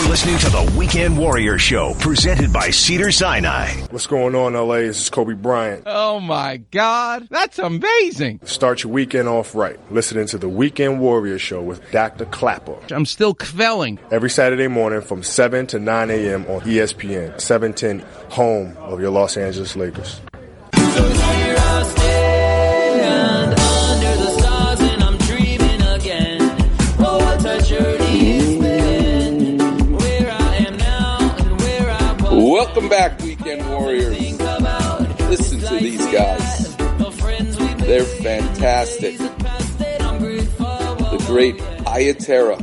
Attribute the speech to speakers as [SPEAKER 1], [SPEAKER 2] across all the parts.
[SPEAKER 1] You're listening to the Weekend Warrior Show, presented by Cedar Sinai.
[SPEAKER 2] What's going on, LA? This is Kobe Bryant.
[SPEAKER 3] Oh my God, that's amazing.
[SPEAKER 2] Start your weekend off right. Listening to the Weekend Warrior Show with Dr. Klapper.
[SPEAKER 3] I'm still quelling.
[SPEAKER 2] Every Saturday morning from 7 to 9 a.m. on ESPN, 710, home of your Los Angeles Lakers.
[SPEAKER 4] Back, Weekend Warriors. Listen to these guys. They're fantastic. The great Ayatera,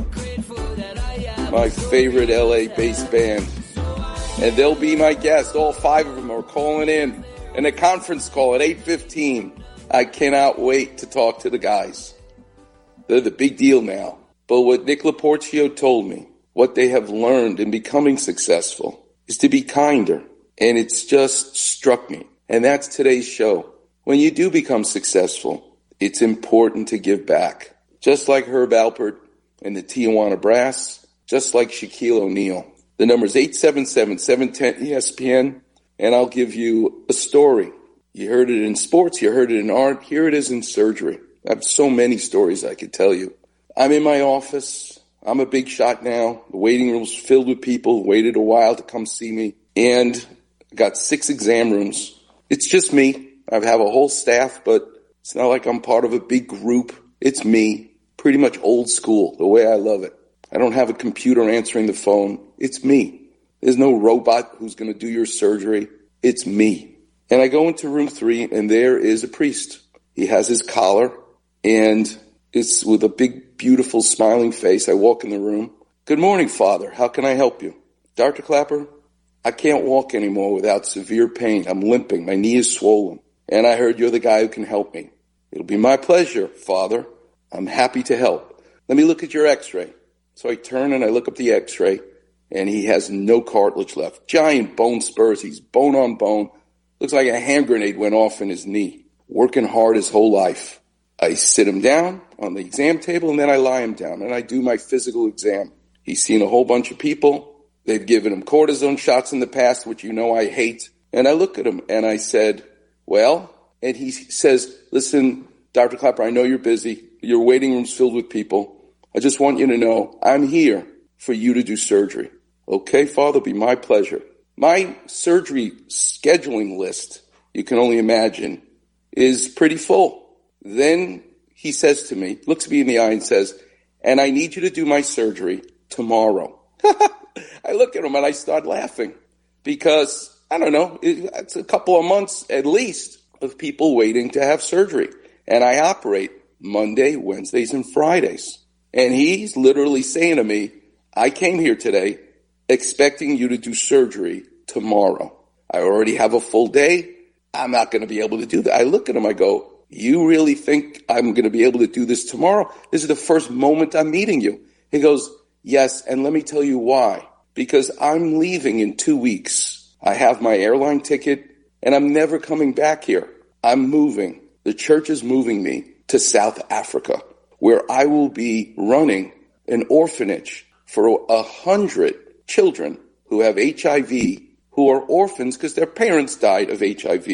[SPEAKER 4] my favorite LA based band. And they'll be my guest. All five of them are calling in in a conference call at 8.15. I cannot wait to talk to the guys. They're the big deal now. But what Nick Laportio told me, what they have learned in becoming successful, is to be kinder. And it's just struck me. And that's today's show. When you do become successful, it's important to give back. Just like Herb Alpert and the Tijuana Brass, just like Shaquille O'Neal. The number is 877-710-ESPN, and I'll give you a story. You heard it in sports, you heard it in art, here it is in surgery. I have so many stories I could tell you. I'm in my office. I'm a big shot now. The waiting room's filled with people, who waited a while to come see me, and got six exam rooms. It's just me. I have a whole staff, but it's not like I'm part of a big group. It's me. Pretty much old school, the way I love it. I don't have a computer answering the phone. It's me. There's no robot who's going to do your surgery. It's me. And I go into room three and there is a priest. He has his collar and it's with a big, beautiful smiling face. I walk in the room. Good morning, father. How can I help you? Dr. Klapper, I can't walk anymore without severe pain. I'm limping. My knee is swollen. And I heard you're the guy who can help me. It'll be my pleasure, father. I'm happy to help. Let me look at your x-ray. So I turn and I look up the x-ray and he has no cartilage left. Giant bone spurs. He's bone on bone. Looks like a hand grenade went off in his knee. Working hard his whole life. I sit him down on the exam table and then I lie him down and I do my physical exam. He's seen a whole bunch of people. They've given him cortisone shots in the past, which you know I hate. And I look at him and I said, well, and he says, listen, Dr. Klapper, I know you're busy. Your waiting room's filled with people. I just want you to know I'm here for you to do surgery. Okay, Father, be my pleasure. My surgery scheduling list, you can only imagine, is pretty full. Then he says to me, looks me in the eye and says, and I need you to do my surgery tomorrow. I look at him and I start laughing because I don't know, it's a couple of months at least of people waiting to have surgery. And I operate Monday, Wednesdays, and Fridays. And he's literally saying to me, I came here today expecting you to do surgery tomorrow. I already have a full day. I'm not going to be able to do that. I look at him, I go, you really think I'm going to be able to do this tomorrow? This is the first moment I'm meeting you. He goes, yes. And let me tell you why. Because I'm leaving in two weeks. I have my airline ticket and I'm never coming back here. I'm moving. The church is moving me to South Africa where I will be running an orphanage for a hundred children who have HIV who are orphans because their parents died of HIV.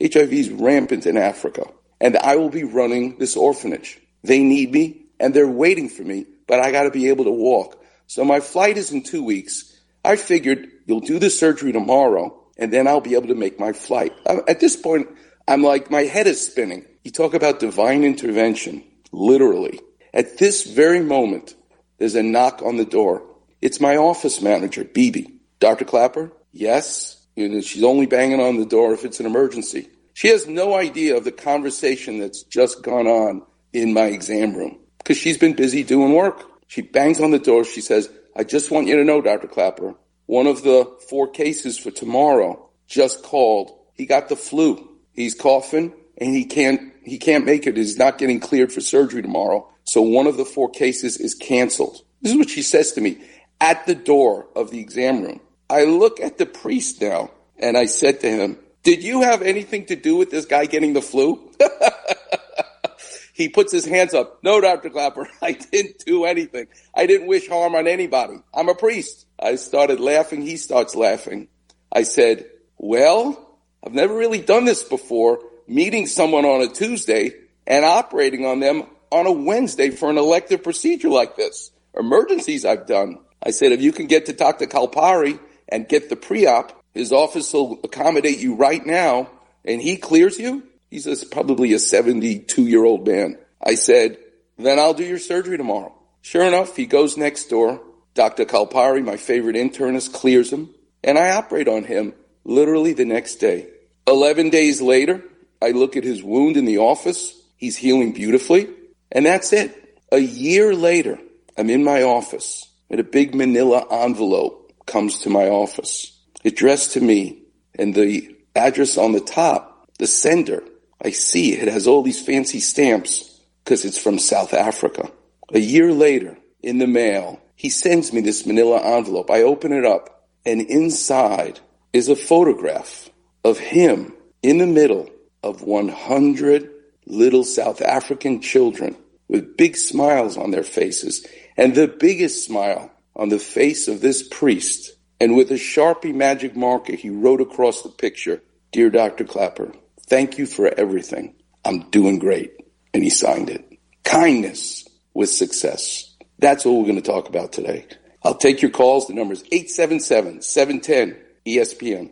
[SPEAKER 4] HIV is rampant in Africa and I will be running this orphanage. They need me and they're waiting for me, but I got to be able to walk. So my flight is in two weeks. I figured you'll do the surgery tomorrow and then I'll be able to make my flight. Uh, at this point, I'm like, my head is spinning. You talk about divine intervention, literally. At this very moment, there's a knock on the door. It's my office manager, Bibi. Dr. Klapper? Yes. Know, she's only banging on the door if it's an emergency. She has no idea of the conversation that's just gone on in my exam room because she's been busy doing work. She bangs on the door. She says, I just want you to know, Dr. Klapper, one of the four cases for tomorrow just called. He got the flu. He's coughing and he can't, he can't make it. He's not getting cleared for surgery tomorrow. So one of the four cases is canceled. This is what she says to me at the door of the exam room. I look at the priest now and I said to him, did you have anything to do with this guy getting the flu? he puts his hands up. No, Dr. Klapper, I didn't do anything. I didn't wish harm on anybody. I'm a priest. I started laughing. He starts laughing. I said, well, I've never really done this before, meeting someone on a Tuesday and operating on them on a Wednesday for an elective procedure like this. Emergencies I've done. I said, if you can get to Dr. Kalpari and get the pre-op, his office will accommodate you right now and he clears you. He's a, probably a 72 year old man. I said, then I'll do your surgery tomorrow. Sure enough, he goes next door. Dr. Kalpari, my favorite internist, clears him and I operate on him literally the next day. 11 days later, I look at his wound in the office. He's healing beautifully. And that's it. A year later, I'm in my office and a big manila envelope comes to my office addressed to me and the address on the top, the sender. I see it has all these fancy stamps because it's from South Africa. A year later, in the mail, he sends me this manila envelope. I open it up and inside is a photograph of him in the middle of 100 little South African children with big smiles on their faces. And the biggest smile on the face of this priest. And with a Sharpie magic marker, he wrote across the picture, Dear Dr. Klapper, thank you for everything. I'm doing great. And he signed it. Kindness with success. That's what we're going to talk about today. I'll take your calls. The number is 877-710 ESPN.